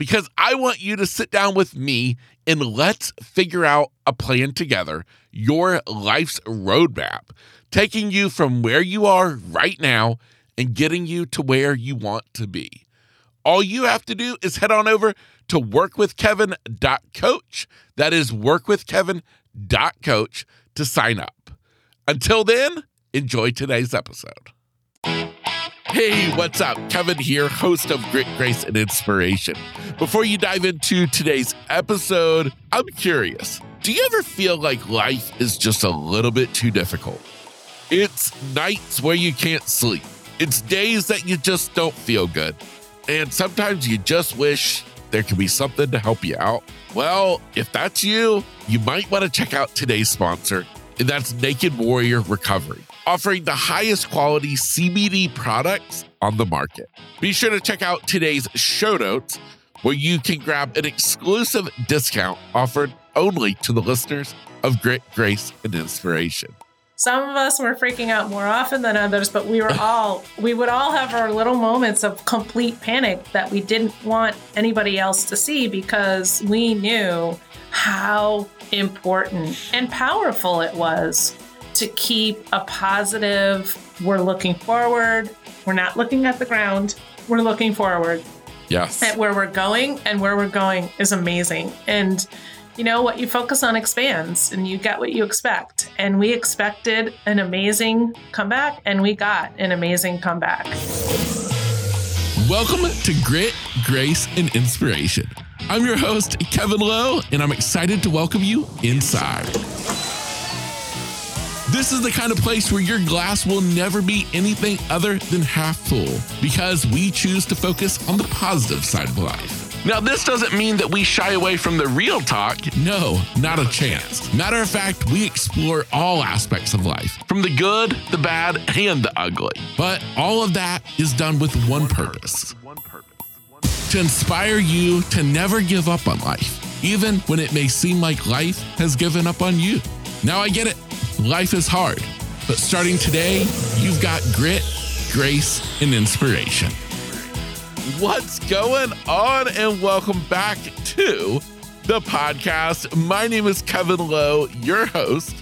because I want you to sit down with me and let's figure out a plan together, your life's roadmap, taking you from where you are right now and getting you to where you want to be. All you have to do is head on over to workwithkevin.coach. That is workwithkevin.coach to sign up. Until then, enjoy today's episode. Hey, what's up? Kevin here, host of Grit, Grace, and Inspiration. Before you dive into today's episode, I'm curious do you ever feel like life is just a little bit too difficult? It's nights where you can't sleep, it's days that you just don't feel good, and sometimes you just wish there could be something to help you out. Well, if that's you, you might want to check out today's sponsor, and that's Naked Warrior Recovery offering the highest quality CBD products on the market. Be sure to check out today's show notes where you can grab an exclusive discount offered only to the listeners of Grit, Grace, and Inspiration. Some of us were freaking out more often than others, but we were all, we would all have our little moments of complete panic that we didn't want anybody else to see because we knew how important and powerful it was to keep a positive, we're looking forward, we're not looking at the ground, we're looking forward. Yes. At where we're going and where we're going is amazing. And you know what you focus on expands and you get what you expect. And we expected an amazing comeback and we got an amazing comeback. Welcome to Grit, Grace, and Inspiration. I'm your host, Kevin Lowe, and I'm excited to welcome you inside. This is the kind of place where your glass will never be anything other than half full because we choose to focus on the positive side of life. Now, this doesn't mean that we shy away from the real talk. No, not a chance. Matter of fact, we explore all aspects of life, from the good, the bad, and the ugly. But all of that is done with one purpose to inspire you to never give up on life, even when it may seem like life has given up on you. Now, I get it. Life is hard, but starting today, you've got grit, grace, and inspiration. What's going on? And welcome back to the podcast. My name is Kevin Lowe, your host,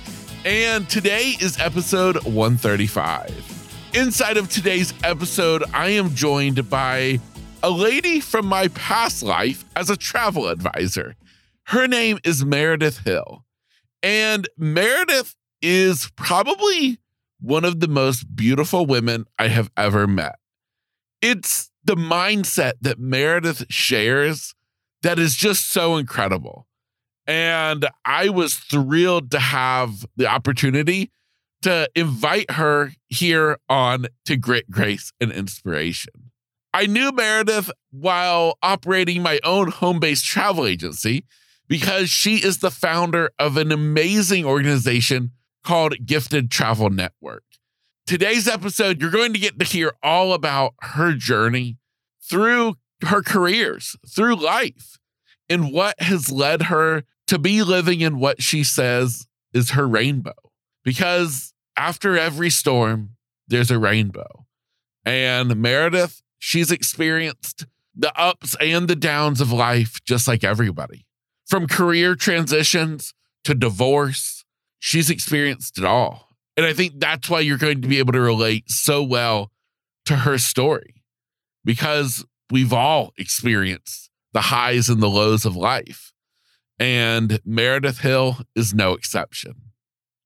and today is episode 135. Inside of today's episode, I am joined by a lady from my past life as a travel advisor. Her name is Meredith Hill. And Meredith is probably one of the most beautiful women I have ever met. It's the mindset that Meredith shares that is just so incredible. And I was thrilled to have the opportunity to invite her here on to Grit, Grace, and Inspiration. I knew Meredith while operating my own home based travel agency because she is the founder of an amazing organization called Gifted Travel Network. Today's episode, you're going to get to hear all about her journey through her careers, through life, and what has led her to be living in what she says is her rainbow. Because after every storm, there's a rainbow. And Meredith, she's experienced the ups and the downs of life just like everybody. From career transitions to divorce she's experienced it all. And I think that's why you're going to be able to relate so well to her story because we've all experienced the highs and the lows of life. And Meredith Hill is no exception.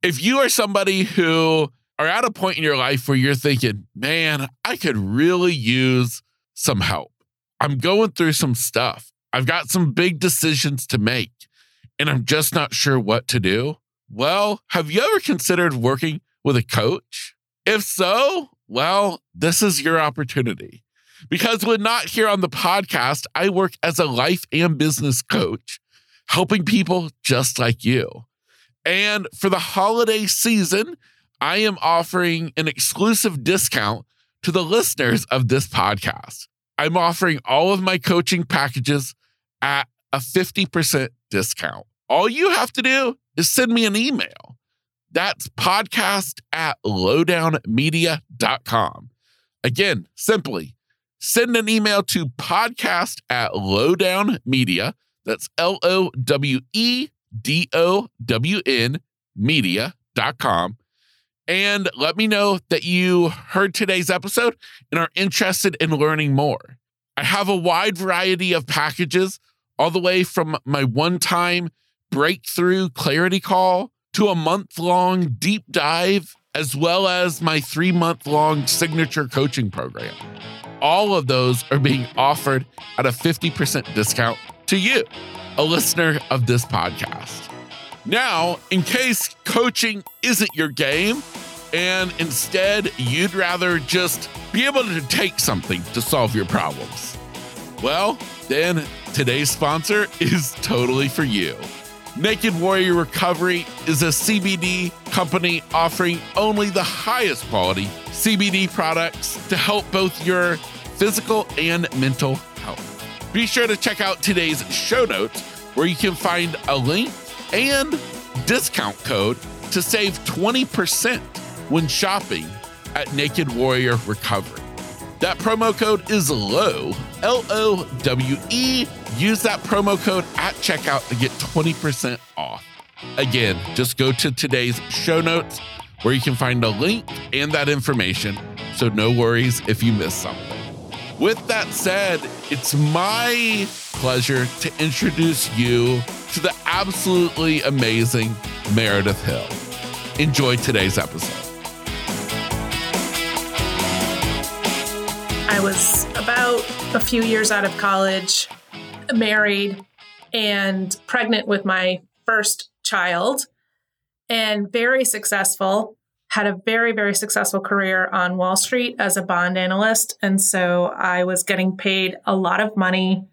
If you are somebody who are at a point in your life where you're thinking, man, I could really use some help. I'm going through some stuff. I've got some big decisions to make, and I'm just not sure what to do. Well, have you ever considered working with a coach? If so, well, this is your opportunity. Because when not here on the podcast, I work as a life and business coach, helping people just like you. And for the holiday season, I am offering an exclusive discount to the listeners of this podcast. I'm offering all of my coaching packages at a 50% discount. All you have to do is send me an email. That's podcast at lowedownmedia.com. Again, simply send an email to podcast at lowedownmedia. That's L O W E D O W N media.com. And let me know that you heard today's episode and are interested in learning more. I have a wide variety of packages, all the way from my one time breakthrough clarity call to a month long deep dive, as well as my three month long signature coaching program. All of those are being offered at a 50% discount to you, a listener of this podcast. Now, in case coaching isn't your game, and instead you'd rather just be able to take something to solve your problems, well, then today's sponsor is totally for you. Naked Warrior Recovery is a CBD company offering only the highest quality CBD products to help both your physical and mental health. Be sure to check out today's show notes where you can find a link and discount code to save 20% when shopping at Naked Warrior Recovery. That promo code is LOWE, L O W E. Use that promo code at checkout to get 20% off. Again, just go to today's show notes where you can find a link and that information. So no worries if you miss something. With that said, it's my pleasure to introduce you to the absolutely amazing Meredith Hill. Enjoy today's episode. I was about a few years out of college, married, and pregnant with my first child, and very successful. Had a very, very successful career on Wall Street as a bond analyst. And so I was getting paid a lot of money.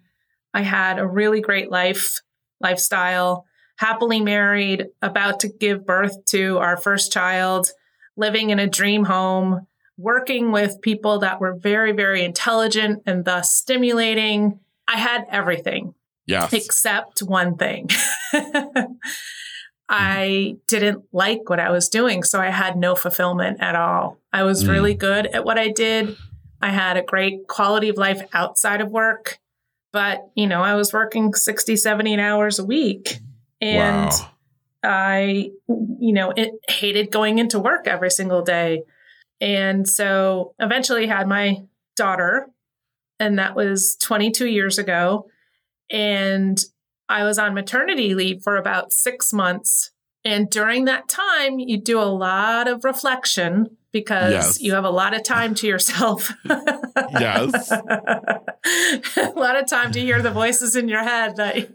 I had a really great life, lifestyle, happily married, about to give birth to our first child, living in a dream home working with people that were very, very intelligent and thus stimulating. I had everything. Yes. Except one thing. I didn't like what I was doing. So I had no fulfillment at all. I was mm. really good at what I did. I had a great quality of life outside of work. But, you know, I was working 60, 70 hours a week. And wow. I, you know, it hated going into work every single day. And so eventually had my daughter, and that was 22 years ago. And I was on maternity leave for about six months. And during that time, you do a lot of reflection because yes. you have a lot of time to yourself. yes. a lot of time to hear the voices in your head that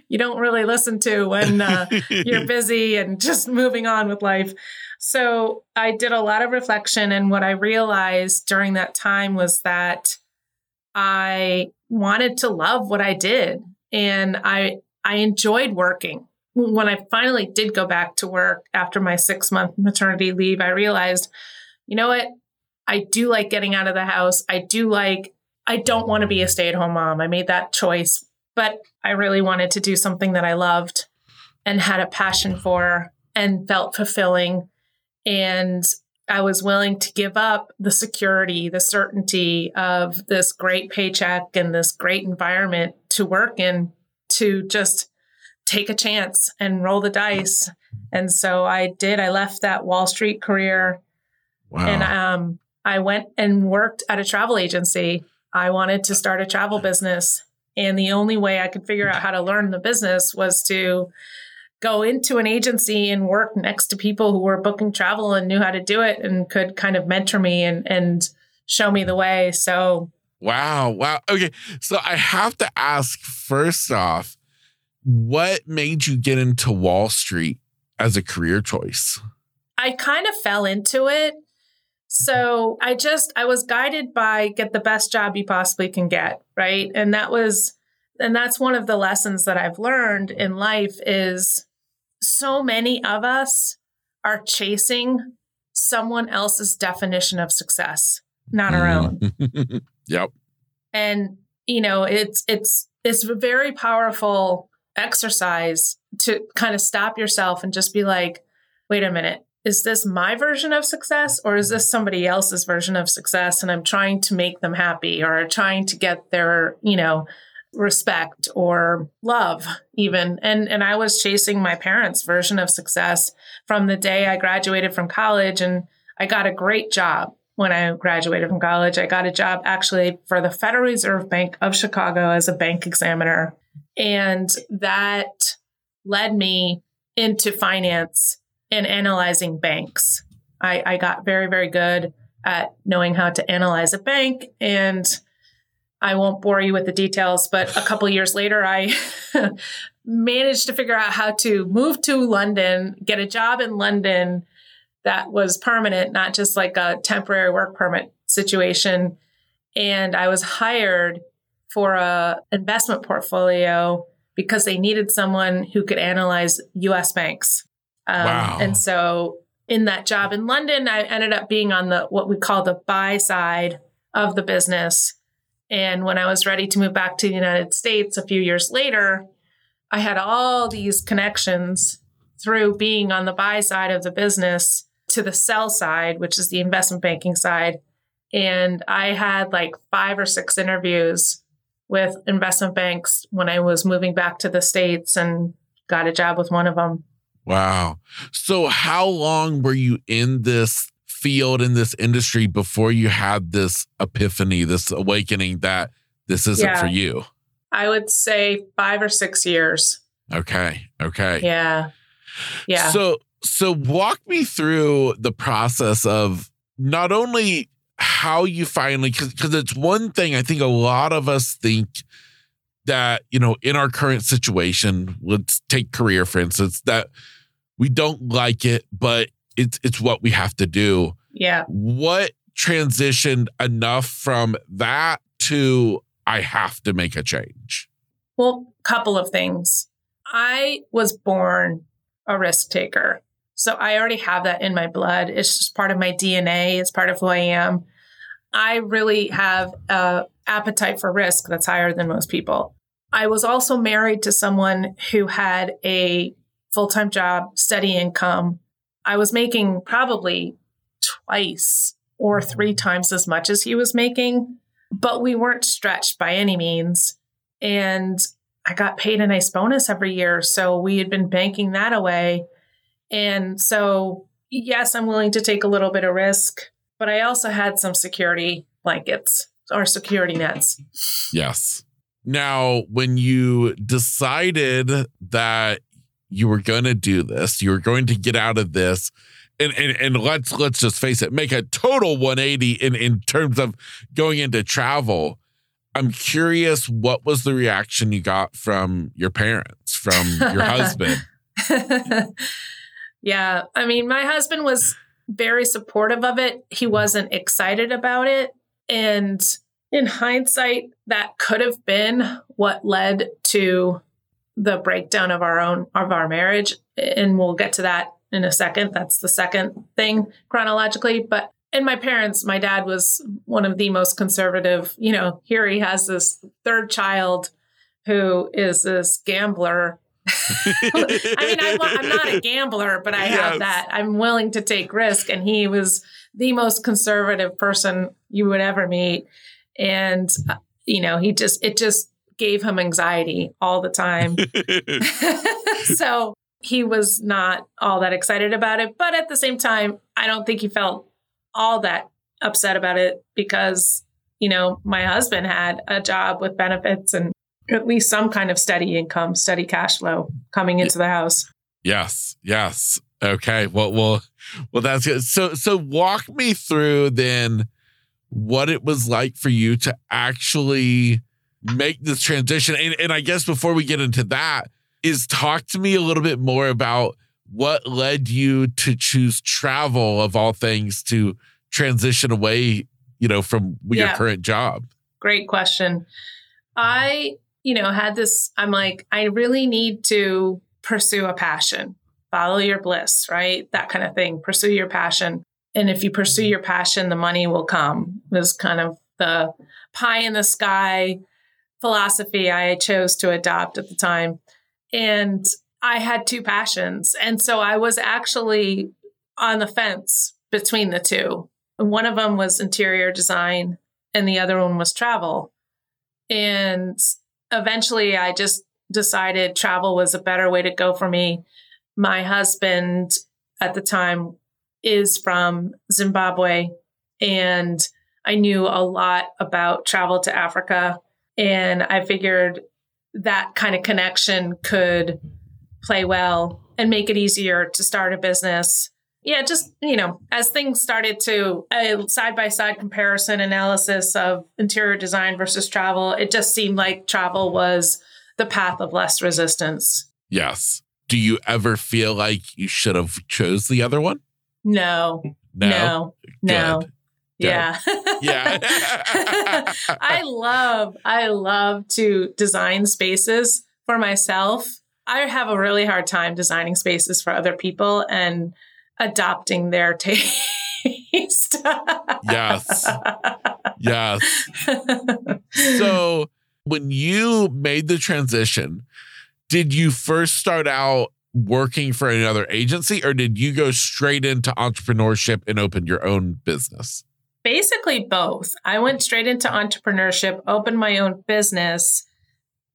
you don't really listen to when uh, you're busy and just moving on with life. So I did a lot of reflection. And what I realized during that time was that I wanted to love what I did. And I, I enjoyed working. When I finally did go back to work after my six month maternity leave, I realized, you know what? I do like getting out of the house. I do like, I don't want to be a stay at home mom. I made that choice, but I really wanted to do something that I loved and had a passion for and felt fulfilling. And I was willing to give up the security, the certainty of this great paycheck and this great environment to work in to just take a chance and roll the dice. And so I did. I left that Wall Street career wow. and um, I went and worked at a travel agency. I wanted to start a travel business. And the only way I could figure out how to learn the business was to go into an agency and work next to people who were booking travel and knew how to do it and could kind of mentor me and and show me the way. So Wow, wow. Okay. So I have to ask first off, what made you get into Wall Street as a career choice? I kind of fell into it. So I just I was guided by get the best job you possibly can get, right? And that was and that's one of the lessons that I've learned in life is so many of us are chasing someone else's definition of success, not our own. Mm. yep. And you know, it's it's it's a very powerful exercise to kind of stop yourself and just be like, wait a minute, is this my version of success or is this somebody else's version of success and I'm trying to make them happy or trying to get their, you know, respect or love even and and I was chasing my parents version of success from the day I graduated from college and I got a great job when I graduated from college. I got a job actually for the Federal Reserve Bank of Chicago as a bank examiner and that led me into finance and analyzing banks. I, I got very, very good at knowing how to analyze a bank. And I won't bore you with the details, but a couple years later, I managed to figure out how to move to London, get a job in London that was permanent, not just like a temporary work permit situation. And I was hired for a investment portfolio because they needed someone who could analyze US banks. Um, wow. And so in that job in London, I ended up being on the what we call the buy side of the business. And when I was ready to move back to the United States a few years later, I had all these connections through being on the buy side of the business to the sell side, which is the investment banking side. And I had like five or six interviews with investment banks when I was moving back to the States and got a job with one of them. Wow. So, how long were you in this field, in this industry, before you had this epiphany, this awakening that this isn't yeah. for you? I would say five or six years. Okay. Okay. Yeah. Yeah. So, so walk me through the process of not only how you finally because it's one thing I think a lot of us think that you know in our current situation let's take career for instance that we don't like it but it's it's what we have to do yeah what transitioned enough from that to I have to make a change well couple of things I was born a risk taker so I already have that in my blood. It's just part of my DNA. It's part of who I am. I really have a appetite for risk that's higher than most people. I was also married to someone who had a full-time job, steady income. I was making probably twice or mm-hmm. three times as much as he was making, but we weren't stretched by any means. And I got paid a nice bonus every year. So we had been banking that away. And so, yes, I'm willing to take a little bit of risk, but I also had some security blankets or security nets. Yes. Now, when you decided that you were going to do this, you were going to get out of this, and, and and let's let's just face it, make a total 180 in in terms of going into travel. I'm curious, what was the reaction you got from your parents, from your husband? Yeah. I mean, my husband was very supportive of it. He wasn't excited about it. And in hindsight, that could have been what led to the breakdown of our own of our marriage. And we'll get to that in a second. That's the second thing chronologically. But and my parents, my dad was one of the most conservative. You know, here he has this third child who is this gambler I mean, I'm, I'm, not a gambler, but I have yes. that. I'm willing to take risk. And he was the most conservative person you would ever meet. And, uh, you know, he just, it just gave him anxiety all the time. so he was not all that excited about it. But at the same time, I don't think he felt all that upset about it because, you know, my husband had a job with benefits and at least some kind of steady income, steady cash flow coming into the house. Yes, yes. Okay. Well, well, well. That's good. So, so walk me through then what it was like for you to actually make this transition. And, and I guess before we get into that, is talk to me a little bit more about what led you to choose travel of all things to transition away, you know, from your yeah. current job. Great question. I you know, had this, I'm like, I really need to pursue a passion, follow your bliss, right? That kind of thing. Pursue your passion. And if you pursue your passion, the money will come. Was kind of the pie in the sky philosophy I chose to adopt at the time. And I had two passions. And so I was actually on the fence between the two. One of them was interior design, and the other one was travel. And eventually I just decided travel was a better way to go for me. My husband at the time is from Zimbabwe, and I knew a lot about travel to Africa. And I figured that kind of connection could play well and make it easier to start a business. Yeah, just, you know, as things started to a side by side comparison analysis of interior design versus travel, it just seemed like travel was the path of less resistance. Yes. Do you ever feel like you should have chose the other one? No. No. No. No. Yeah. Yeah. I love, I love to design spaces for myself. I have a really hard time designing spaces for other people and adopting their taste. yes. Yes. So when you made the transition, did you first start out working for another agency or did you go straight into entrepreneurship and open your own business? Basically, both. I went straight into entrepreneurship, opened my own business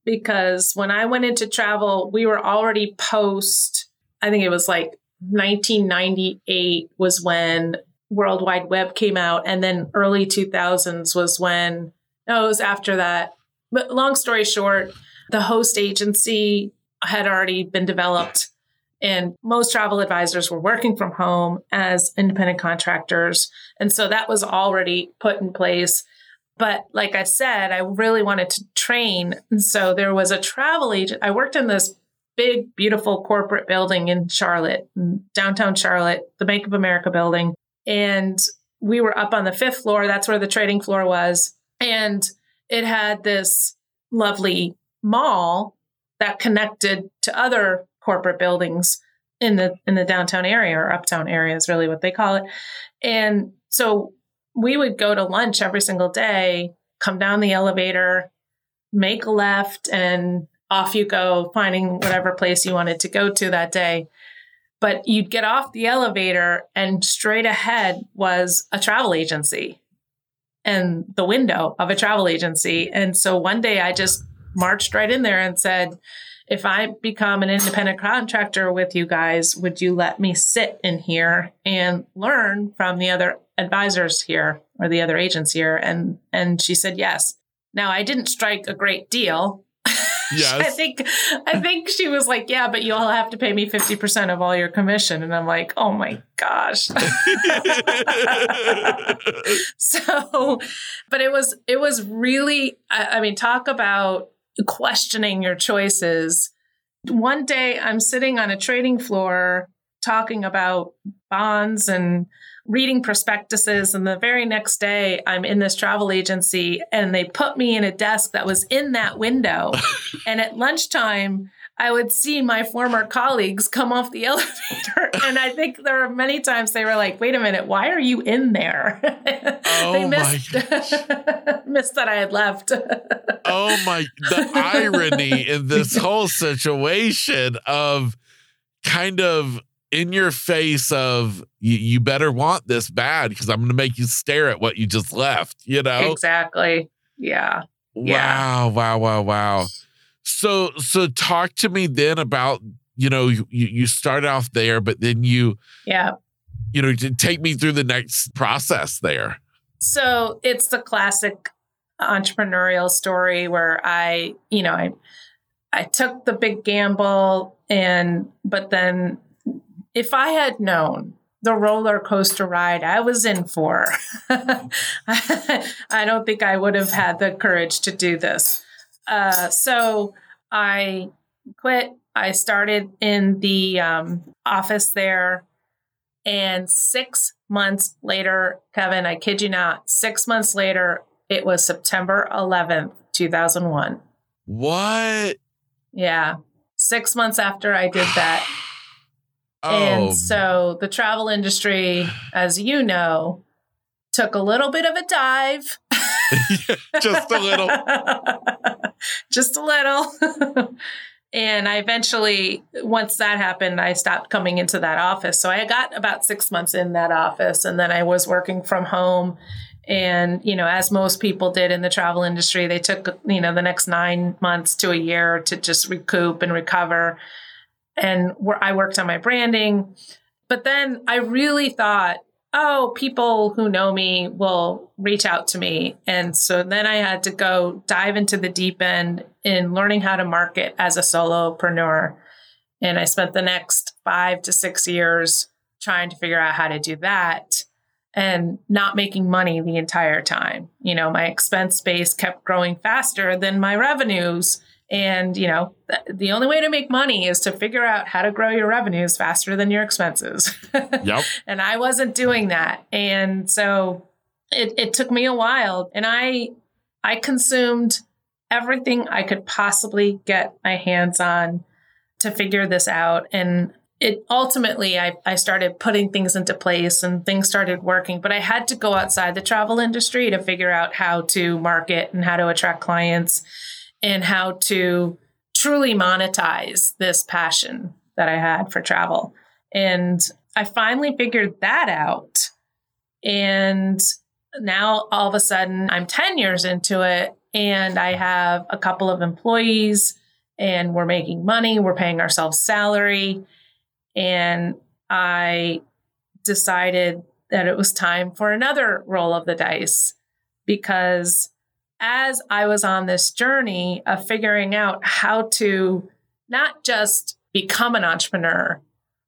because when I went into travel, we were already post, I think it was like 1998 was when World Wide Web came out. And then early 2000s was when, no, it was after that. But long story short, the host agency had already been developed and most travel advisors were working from home as independent contractors. And so that was already put in place. But like I said, I really wanted to train. And so there was a travel agent. I worked in this big, beautiful corporate building in Charlotte, downtown Charlotte, the Bank of America building. And we were up on the fifth floor. That's where the trading floor was. And it had this lovely mall that connected to other corporate buildings in the in the downtown area or uptown area is really what they call it. And so we would go to lunch every single day, come down the elevator, make a left, and off you go, finding whatever place you wanted to go to that day. But you'd get off the elevator, and straight ahead was a travel agency and the window of a travel agency. And so one day I just marched right in there and said, if I become an independent contractor with you guys, would you let me sit in here and learn from the other advisors here or the other agents here? And and she said yes. Now I didn't strike a great deal. Yes. I think I think she was like, Yeah, but you'll have to pay me 50% of all your commission. And I'm like, oh my gosh. so but it was it was really I, I mean, talk about questioning your choices. One day I'm sitting on a trading floor talking about bonds and reading prospectuses. And the very next day, I'm in this travel agency and they put me in a desk that was in that window. and at lunchtime, I would see my former colleagues come off the elevator. and I think there are many times they were like, wait a minute, why are you in there? Oh they missed, missed that I had left. oh my the irony in this whole situation of kind of in your face of you, you better want this bad because I'm going to make you stare at what you just left, you know? exactly. Yeah. Yeah. Wow, wow, wow, wow. So so talk to me then about, you know, you you start off there but then you Yeah. you know, to take me through the next process there. So it's the classic entrepreneurial story where I, you know, I I took the big gamble and but then if I had known the roller coaster ride I was in for, I don't think I would have had the courage to do this. Uh, so I quit. I started in the um, office there. And six months later, Kevin, I kid you not, six months later, it was September 11th, 2001. What? Yeah. Six months after I did that. Oh, And so the travel industry, as you know, took a little bit of a dive. just a little. Just a little. and I eventually, once that happened, I stopped coming into that office. So I got about six months in that office. And then I was working from home. And, you know, as most people did in the travel industry, they took, you know, the next nine months to a year to just recoup and recover. And where I worked on my branding. But then I really thought, oh, people who know me will reach out to me. And so then I had to go dive into the deep end in learning how to market as a solopreneur. And I spent the next five to six years trying to figure out how to do that and not making money the entire time. You know, my expense base kept growing faster than my revenues. And, you know, th- the only way to make money is to figure out how to grow your revenues faster than your expenses. Yep. and I wasn't doing that. And so it, it took me a while and I I consumed everything I could possibly get my hands on to figure this out. And it ultimately I, I started putting things into place and things started working. But I had to go outside the travel industry to figure out how to market and how to attract clients and how to truly monetize this passion that I had for travel. And I finally figured that out. And now all of a sudden I'm 10 years into it and I have a couple of employees and we're making money, we're paying ourselves salary. And I decided that it was time for another roll of the dice because as I was on this journey of figuring out how to not just become an entrepreneur,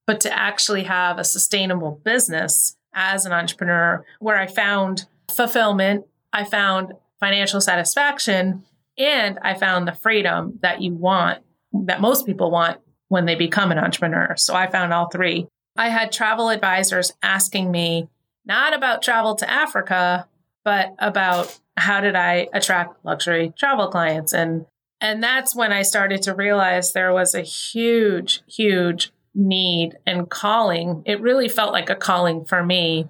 but to actually have a sustainable business as an entrepreneur where I found fulfillment, I found financial satisfaction, and I found the freedom that you want, that most people want when they become an entrepreneur. So I found all three. I had travel advisors asking me not about travel to Africa, but about how did I attract luxury travel clients and and that's when I started to realize there was a huge huge need and calling. It really felt like a calling for me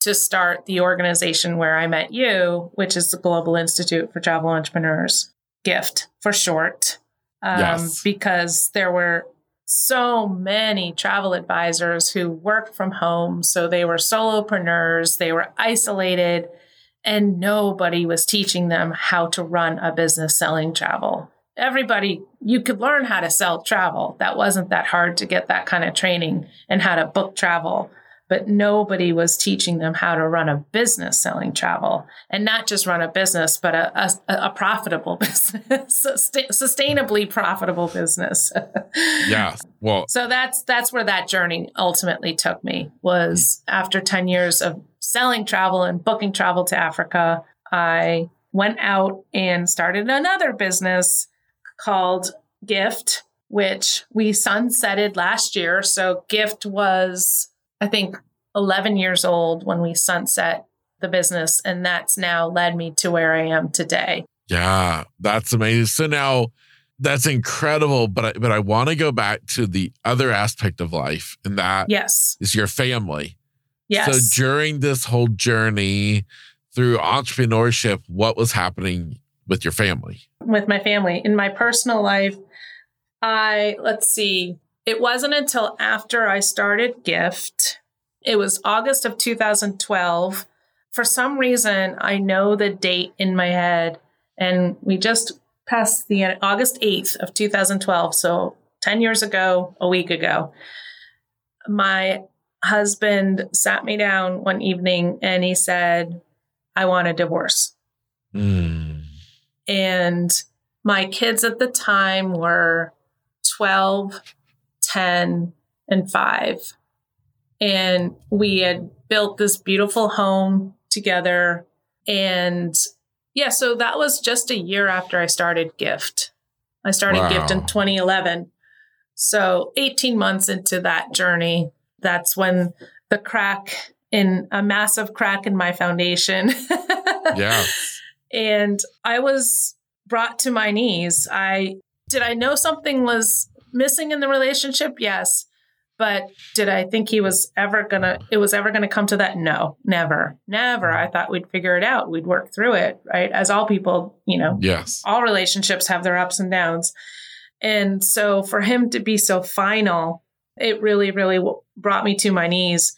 to start the organization where I met you, which is the Global Institute for Travel Entrepreneurs, GIFT for short. Um, Yes. Because there were so many travel advisors who worked from home. So they were solopreneurs, they were isolated, and nobody was teaching them how to run a business selling travel. Everybody, you could learn how to sell travel. That wasn't that hard to get that kind of training and how to book travel but nobody was teaching them how to run a business selling travel. And not just run a business but a, a, a profitable business sustainably profitable business. Yeah. Well, so that's that's where that journey ultimately took me was after 10 years of selling travel and booking travel to africa i went out and started another business called gift which we sunsetted last year. So gift was I think 11 years old when we sunset the business, and that's now led me to where I am today. yeah, that's amazing. So now that's incredible, but I, but I want to go back to the other aspect of life, and that is Yes. is your family. Yes. So during this whole journey through entrepreneurship, what was happening with your family? with my family. In my personal life, I, let's see, it wasn't until after I started Gift, it was August of 2012. For some reason, I know the date in my head, and we just passed the August 8th of 2012. So 10 years ago, a week ago, my husband sat me down one evening and he said, I want a divorce. Mm. And my kids at the time were 12, 10, and 5. And we had built this beautiful home together. And yeah, so that was just a year after I started Gift. I started Gift in 2011. So 18 months into that journey, that's when the crack in a massive crack in my foundation Yeah. and I was brought to my knees. I did I know something was missing in the relationship? Yes. But did I think he was ever gonna it was ever gonna come to that? No, never. Never. I thought we'd figure it out. We'd work through it, right? As all people, you know. Yes. All relationships have their ups and downs. And so for him to be so final, it really, really brought me to my knees.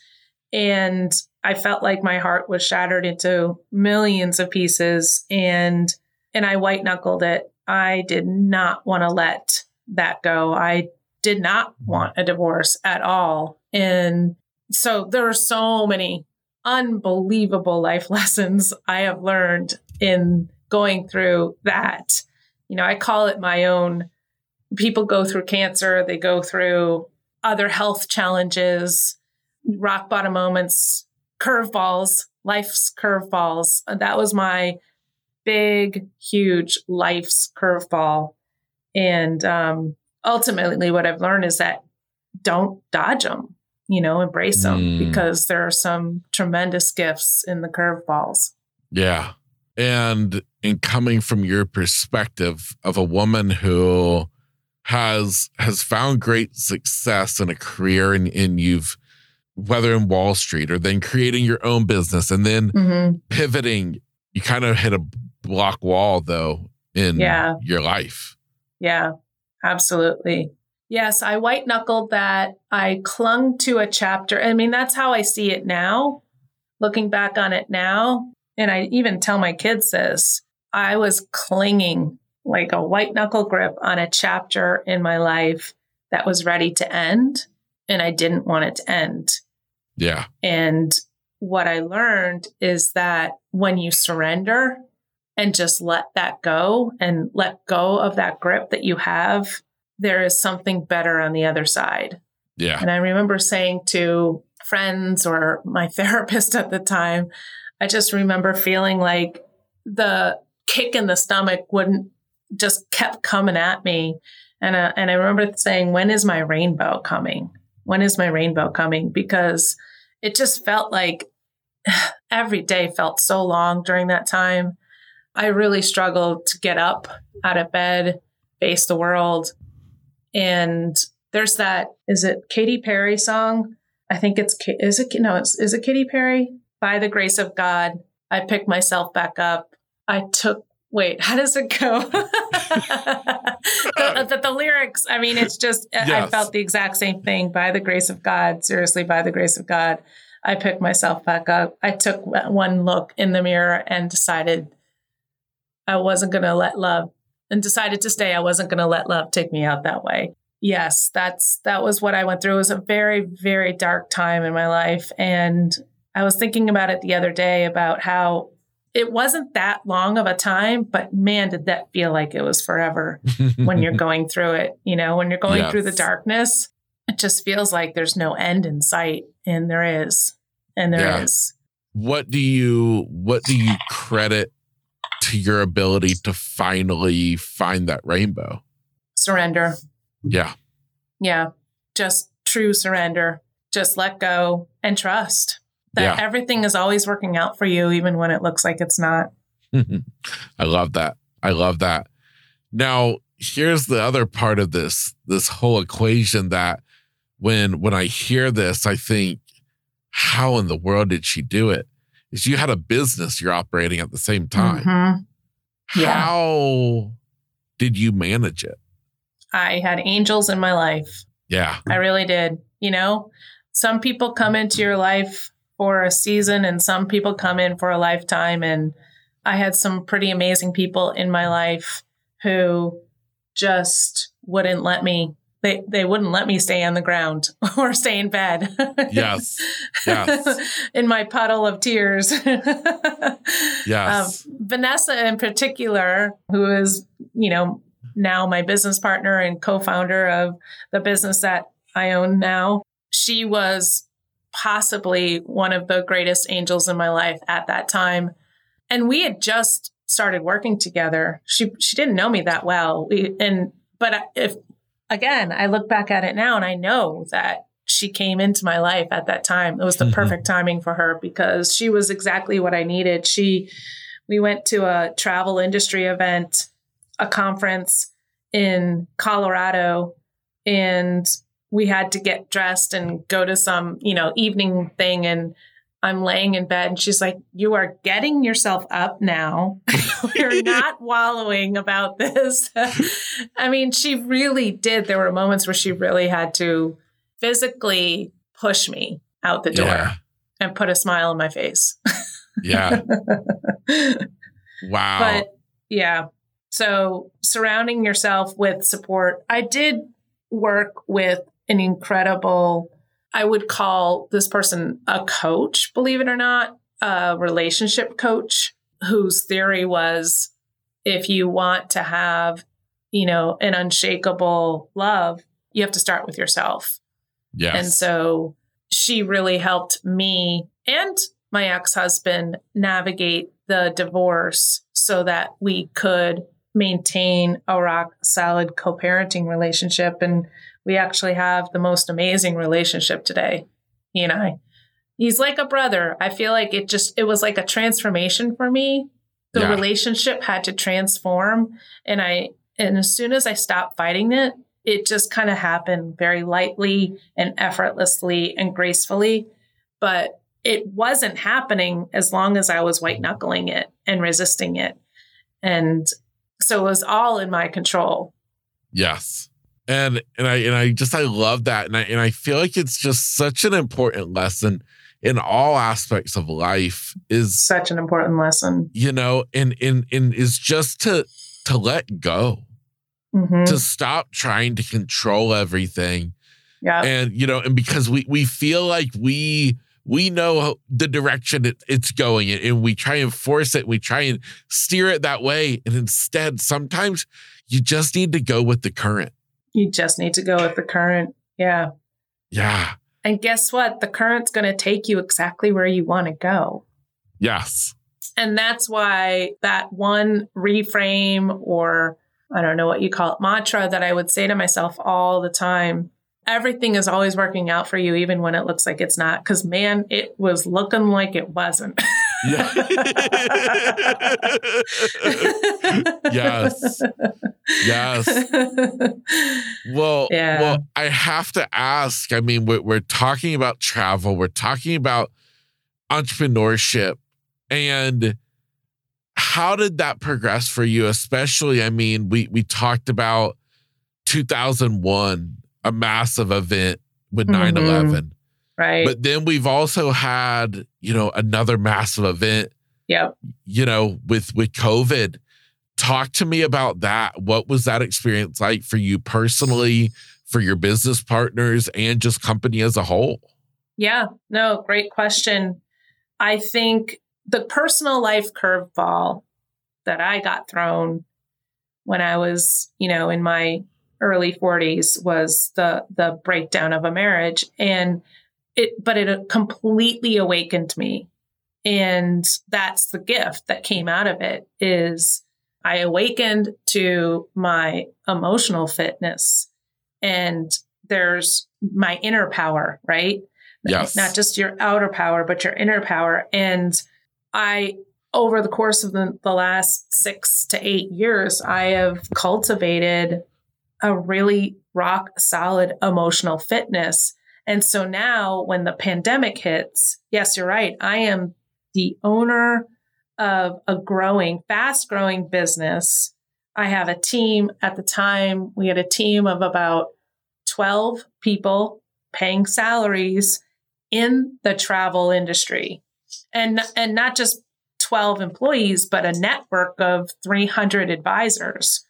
And I felt like my heart was shattered into millions of pieces and and I white knuckled it. I did not want to let that go. I did not mm-hmm. want a divorce at all. And so there are so many unbelievable life lessons I have learned in going through that. You know, I call it my own. People go through cancer, they go through other health challenges, rock bottom moments, curveballs, life's curveballs. That was my big, huge life's curveball. And um, ultimately, what I've learned is that don't dodge them, you know, embrace them mm. because there are some tremendous gifts in the curveballs. Yeah. And in coming from your perspective of a woman who has has found great success in a career and, and you've whether in Wall Street or then creating your own business and then mm-hmm. pivoting, you kind of hit a block wall though in yeah. your life. Yeah, absolutely. Yes, I white knuckled that. I clung to a chapter. I mean, that's how I see it now. Looking back on it now, and I even tell my kids this I was clinging like a white knuckle grip on a chapter in my life that was ready to end, and I didn't want it to end. Yeah. And what I learned is that when you surrender and just let that go and let go of that grip that you have, there is something better on the other side. Yeah. And I remember saying to friends or my therapist at the time, I just remember feeling like the kick in the stomach wouldn't just kept coming at me. And, uh, and I remember saying, when is my rainbow coming? When is my rainbow coming? Because it just felt like every day felt so long during that time. I really struggled to get up out of bed, face the world. And there's that, is it Katy Perry song? I think it's, is it, no, it's, is it Katy Perry? By the grace of God, I picked myself back up. I took, wait, how does it go? the, the, the, lyrics, I mean, it's just, yes. I felt the exact same thing. By the grace of God, seriously, by the grace of God, I picked myself back up. I took one look in the mirror and decided I wasn't going to let love and decided to stay. I wasn't going to let love take me out that way. Yes, that's that was what I went through. It was a very very dark time in my life and I was thinking about it the other day about how it wasn't that long of a time, but man, did that feel like it was forever when you're going through it. You know, when you're going yes. through the darkness, it just feels like there's no end in sight. And there is. And there yeah. is. What do you what do you credit to your ability to finally find that rainbow? Surrender. Yeah. Yeah. Just true surrender. Just let go and trust that yeah. everything is always working out for you, even when it looks like it's not. I love that. I love that. Now, here's the other part of this this whole equation that when when I hear this, I think, how in the world did she do it? Is you had a business you're operating at the same time. Mm-hmm. Yeah. How did you manage it? I had angels in my life. Yeah. I really did. You know, some people come into your life for a season and some people come in for a lifetime. And I had some pretty amazing people in my life who just wouldn't let me they they wouldn't let me stay on the ground or stay in bed. yes. Yes. in my puddle of tears. yes. Um, Vanessa in particular, who is, you know, now my business partner and co-founder of the business that I own now, she was possibly one of the greatest angels in my life at that time. And we had just started working together. She she didn't know me that well. We, and but if again, I look back at it now and I know that she came into my life at that time. It was the mm-hmm. perfect timing for her because she was exactly what I needed. She, we went to a travel industry event a conference in Colorado and we had to get dressed and go to some, you know, evening thing and I'm laying in bed and she's like, You are getting yourself up now. We're not wallowing about this. I mean, she really did. There were moments where she really had to physically push me out the door yeah. and put a smile on my face. yeah. wow. But yeah. So surrounding yourself with support. I did work with an incredible I would call this person a coach, believe it or not, a relationship coach whose theory was if you want to have, you know, an unshakable love, you have to start with yourself. Yes. And so she really helped me and my ex-husband navigate the divorce so that we could maintain a rock solid co-parenting relationship and we actually have the most amazing relationship today, he and I. He's like a brother. I feel like it just, it was like a transformation for me. The yeah. relationship had to transform. And I, and as soon as I stopped fighting it, it just kind of happened very lightly and effortlessly and gracefully. But it wasn't happening as long as I was white knuckling it and resisting it. And so it was all in my control. Yes and and I and I just I love that, and I and I feel like it's just such an important lesson in all aspects of life. Is such an important lesson, you know, and and and is just to to let go, mm-hmm. to stop trying to control everything, yeah, and you know, and because we we feel like we we know the direction it, it's going and we try and force it we try and steer it that way. And instead sometimes you just need to go with the current you just need to go with the current. Yeah. Yeah. And guess what? The current's going to take you exactly where you want to go. Yes. And that's why that one reframe or I don't know what you call it, mantra that I would say to myself all the time everything is always working out for you, even when it looks like it's not. Because man, it was looking like it wasn't. yes. Yes. Well, yeah. well, I have to ask. I mean, we're, we're talking about travel, we're talking about entrepreneurship, and how did that progress for you? Especially, I mean, we we talked about 2001, a massive event with 9 mm-hmm. 11. Right. But then we've also had, you know, another massive event. Yep. You know, with with COVID. Talk to me about that. What was that experience like for you personally, for your business partners, and just company as a whole? Yeah, no, great question. I think the personal life curveball that I got thrown when I was, you know, in my early 40s was the the breakdown of a marriage and it but it completely awakened me. And that's the gift that came out of it is i awakened to my emotional fitness and there's my inner power right? Yes. not just your outer power but your inner power. And i over the course of the, the last six to eight years i have cultivated a really rock solid emotional fitness and so now when the pandemic hits, yes, you're right. I am the owner of a growing, fast growing business. I have a team at the time, we had a team of about 12 people paying salaries in the travel industry. And, and not just 12 employees, but a network of 300 advisors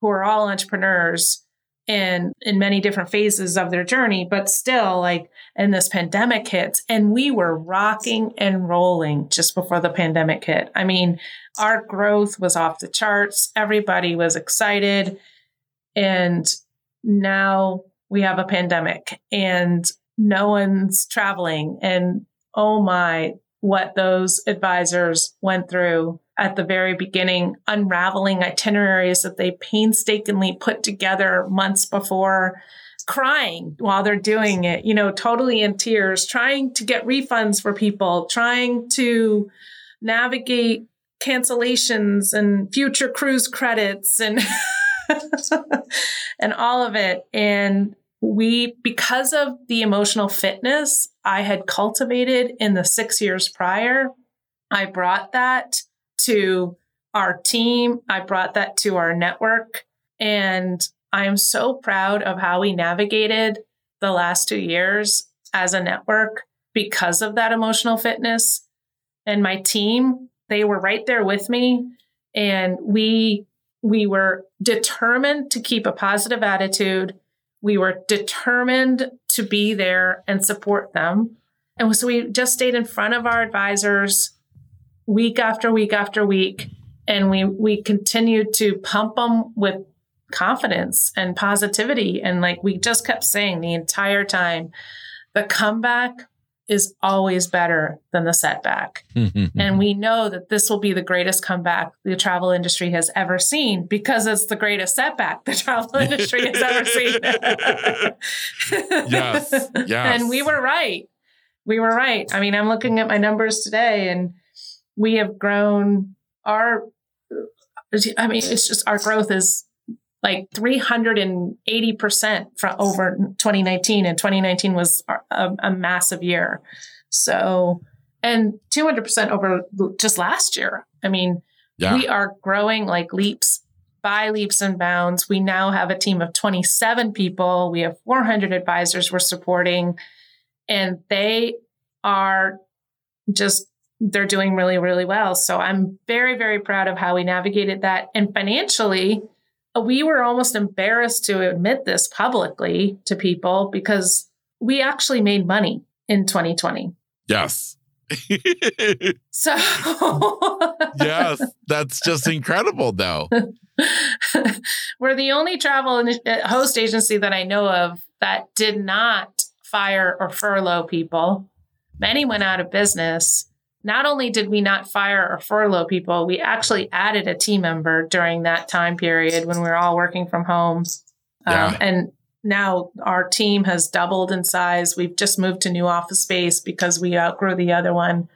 who are all entrepreneurs and in many different phases of their journey, but still like and this pandemic hits and we were rocking and rolling just before the pandemic hit. I mean, our growth was off the charts. Everybody was excited. And now we have a pandemic and no one's traveling. And oh my, what those advisors went through at the very beginning, unraveling itineraries that they painstakingly put together months before, crying while they're doing it, you know, totally in tears, trying to get refunds for people, trying to navigate cancellations and future cruise credits and and all of it. And we, because of the emotional fitness I had cultivated in the six years prior, I brought that to our team. I brought that to our network. And I am so proud of how we navigated the last two years as a network because of that emotional fitness. And my team, they were right there with me. And we we were determined to keep a positive attitude. We were determined to be there and support them. And so we just stayed in front of our advisors week after week after week. And we, we continued to pump them with confidence and positivity. And like we just kept saying the entire time, the comeback is always better than the setback. Mm-hmm. and we know that this will be the greatest comeback the travel industry has ever seen because it's the greatest setback the travel industry has ever seen. yes. Yes. And we were right. We were right. I mean, I'm looking at my numbers today and we have grown our I mean, it's just our growth is like 380% from over 2019 and 2019 was a, a massive year. So and 200% over just last year. I mean yeah. we are growing like leaps by leaps and bounds. We now have a team of 27 people. We have 400 advisors we're supporting. And they are just they're doing really really well so i'm very very proud of how we navigated that and financially we were almost embarrassed to admit this publicly to people because we actually made money in 2020. Yes. so yes, that's just incredible though. We're the only travel uh, host agency that I know of that did not fire or furlough people. Many went out of business not only did we not fire or furlough people, we actually added a team member during that time period when we were all working from home. Um, yeah. Um, and now our team has doubled in size. We've just moved to new office space because we outgrew the other one.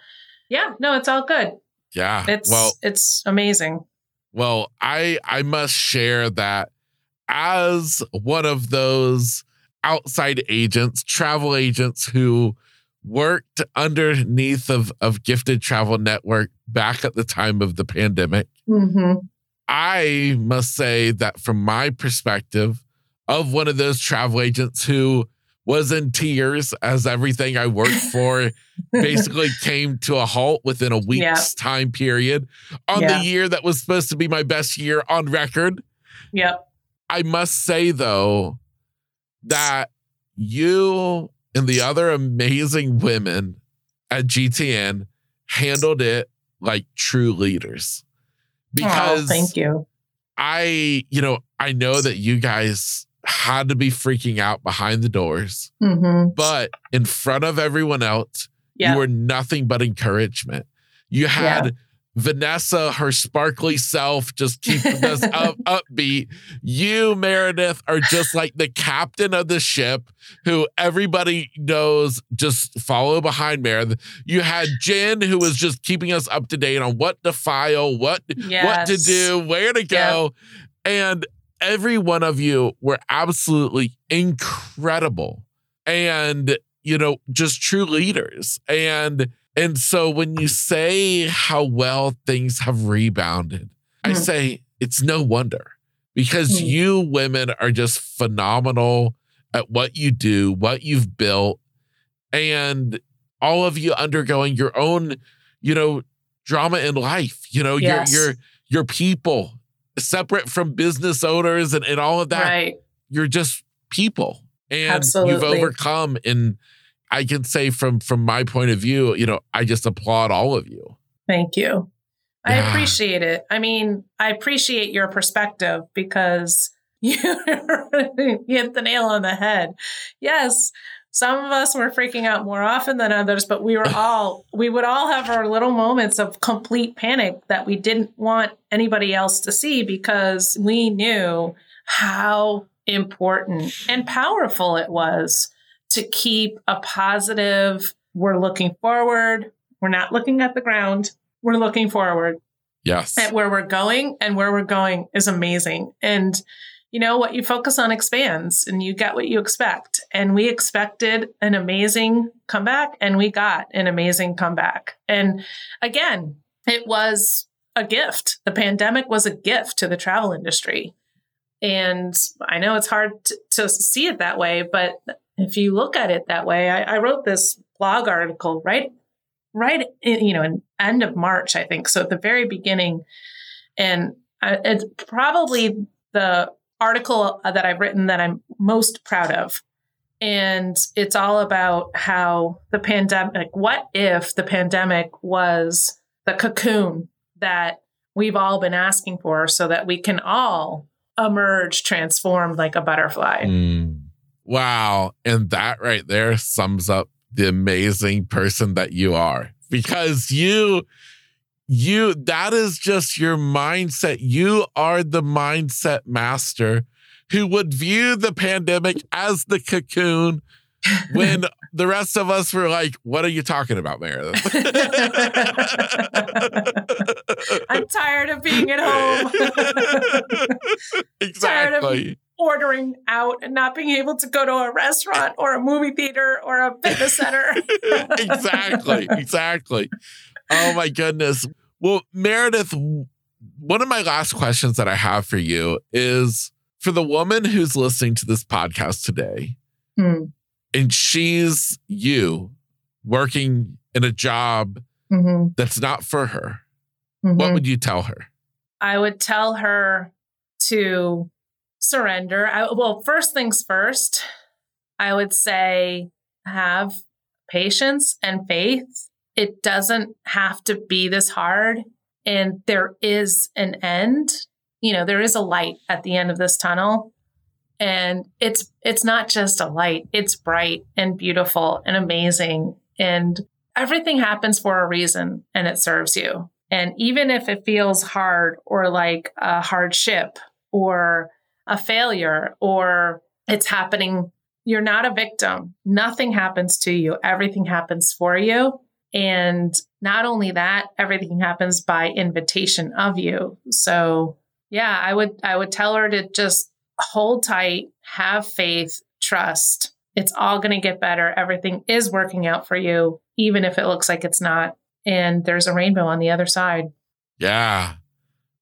Yeah, no, it's all good. Yeah. It's well, it's amazing. Well, I I must share that as one of those outside agents, travel agents who worked underneath of, of Gifted Travel Network back at the time of the pandemic. Mm-hmm. I must say that from my perspective, of one of those travel agents who was in tears as everything I worked for basically came to a halt within a week's yep. time period on the year that was supposed to be my best year on record. Yep. I must say though that you and the other amazing women at GTN handled it like true leaders. Because oh, thank you. I, you know, I know that you guys had to be freaking out behind the doors, mm-hmm. but in front of everyone else, yeah. you were nothing but encouragement. You had yeah. Vanessa, her sparkly self, just keeping us up, upbeat. You, Meredith, are just like the captain of the ship who everybody knows just follow behind Meredith. You had Jen, who was just keeping us up to date on what to file, what, yes. what to do, where to go. Yep. And every one of you were absolutely incredible and, you know, just true leaders. And and so when you say how well things have rebounded, mm. I say it's no wonder because mm. you women are just phenomenal at what you do, what you've built, and all of you undergoing your own, you know, drama in life. You know, yes. your your your people separate from business owners and, and all of that. Right. You're just people. And Absolutely. you've overcome in I can say from from my point of view, you know, I just applaud all of you. Thank you. Yeah. I appreciate it. I mean, I appreciate your perspective because you, you hit the nail on the head. Yes, some of us were freaking out more often than others, but we were all we would all have our little moments of complete panic that we didn't want anybody else to see because we knew how important and powerful it was to keep a positive, we're looking forward. We're not looking at the ground. We're looking forward. Yes. at where we're going, and where we're going is amazing. And you know what you focus on expands, and you get what you expect. And we expected an amazing comeback, and we got an amazing comeback. And again, it was a gift. The pandemic was a gift to the travel industry. And I know it's hard to, to see it that way, but if you look at it that way, I, I wrote this blog article right, right, in, you know, in end of March, I think. So at the very beginning, and I, it's probably the article that I've written that I'm most proud of. And it's all about how the pandemic, what if the pandemic was the cocoon that we've all been asking for so that we can all emerge transformed like a butterfly. Mm. Wow. And that right there sums up the amazing person that you are because you you that is just your mindset you are the mindset master who would view the pandemic as the cocoon when the rest of us were like what are you talking about meredith I'm tired of being at home. Tired of exactly ordering out and not being able to go to a restaurant or a movie theater or a fitness center. exactly exactly oh my goodness well meredith one of my last questions that i have for you is for the woman who's listening to this podcast today Hmm. and she's you working in a job Mhm. that's not for her, Mhm. what would you tell her? I would tell her to surrender. I, well, first things first, I would say have patience and faith. It doesn't have to be this hard, and there is an end. You know, there is a light at the end of this tunnel. And it's it's not just a light, it's bright and beautiful and amazing. And everything happens for a reason and it serves you. And even if it feels hard or like a hardship or a failure or it's happening, you're not a victim. Nothing happens to you, everything happens for you. And not only that, everything happens by invitation of you. So, yeah, I would I would tell her to just hold tight, have faith, trust. It's all going to get better. Everything is working out for you, even if it looks like it's not. And there's a rainbow on the other side. Yeah.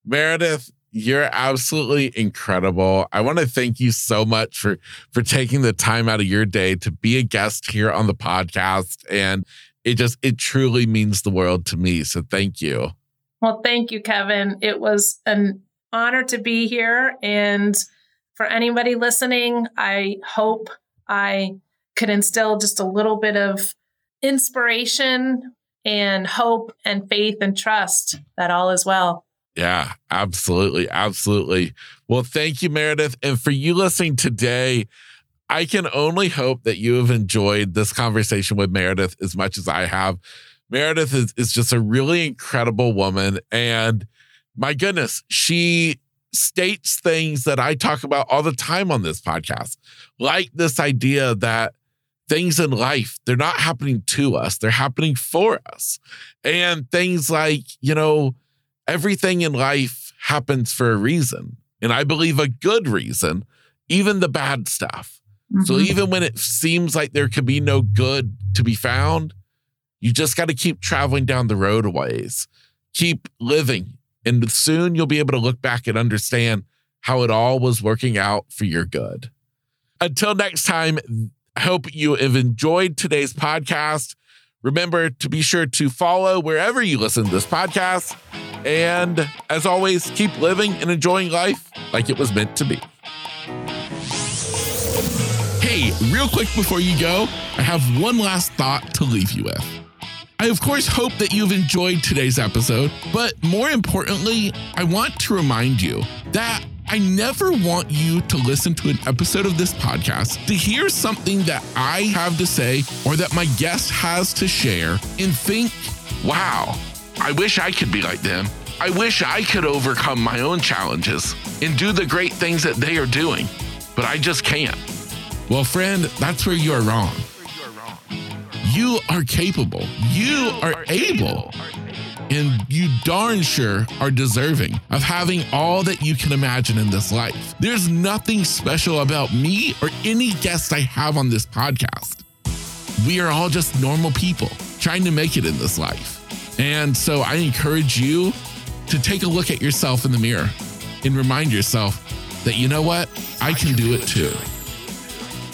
Meredith, you're absolutely incredible. I want to thank you so much for for taking the time out of your day to be a guest here on the podcast and it just it truly means the world to me. So thank you. Well, thank you, Kevin. It was an honor to be here. And for anybody listening, I hope I could instill just a little bit of inspiration and hope and faith and trust that all is well. Yeah, absolutely. Absolutely. Well, thank you, Meredith. And for you listening today, I can only hope that you have enjoyed this conversation with Meredith as much as I have. Meredith is, is just a really incredible woman. And my goodness, she states things that I talk about all the time on this podcast, like this idea that things in life, they're not happening to us, they're happening for us. And things like, you know, everything in life happens for a reason. And I believe a good reason, even the bad stuff. So Mhm. even when it seems like there could be no good to be found, you just got to keep traveling down the road a ways, keep living. And soon you'll be able to look back and understand how it all was working out for your good. Until next time, I hope you have enjoyed today's podcast. Remember to be sure to follow wherever you listen to this podcast. And as always, keep living and enjoying life like it was meant to be. Hey, real quick before you go, I have one last thought to leave you with. I, of course, hope that you've enjoyed today's episode, but more importantly, I want to remind you that I never want you to listen to an episode of this podcast to hear something that I have to say or that my guest has to share and think, wow, I wish I could be like them. I wish I could overcome my own challenges and do the great things that they are doing, but I just can't. Well, friend, that's where you are wrong. You are capable. You are able. and you darn sure are deserving of having all that you can imagine in this life. There's nothing special about me or any guest I have on this podcast. We are all just normal people trying to make it in this life. And so I encourage you to take a look at yourself in the mirror and remind yourself that you know what? I can do it too.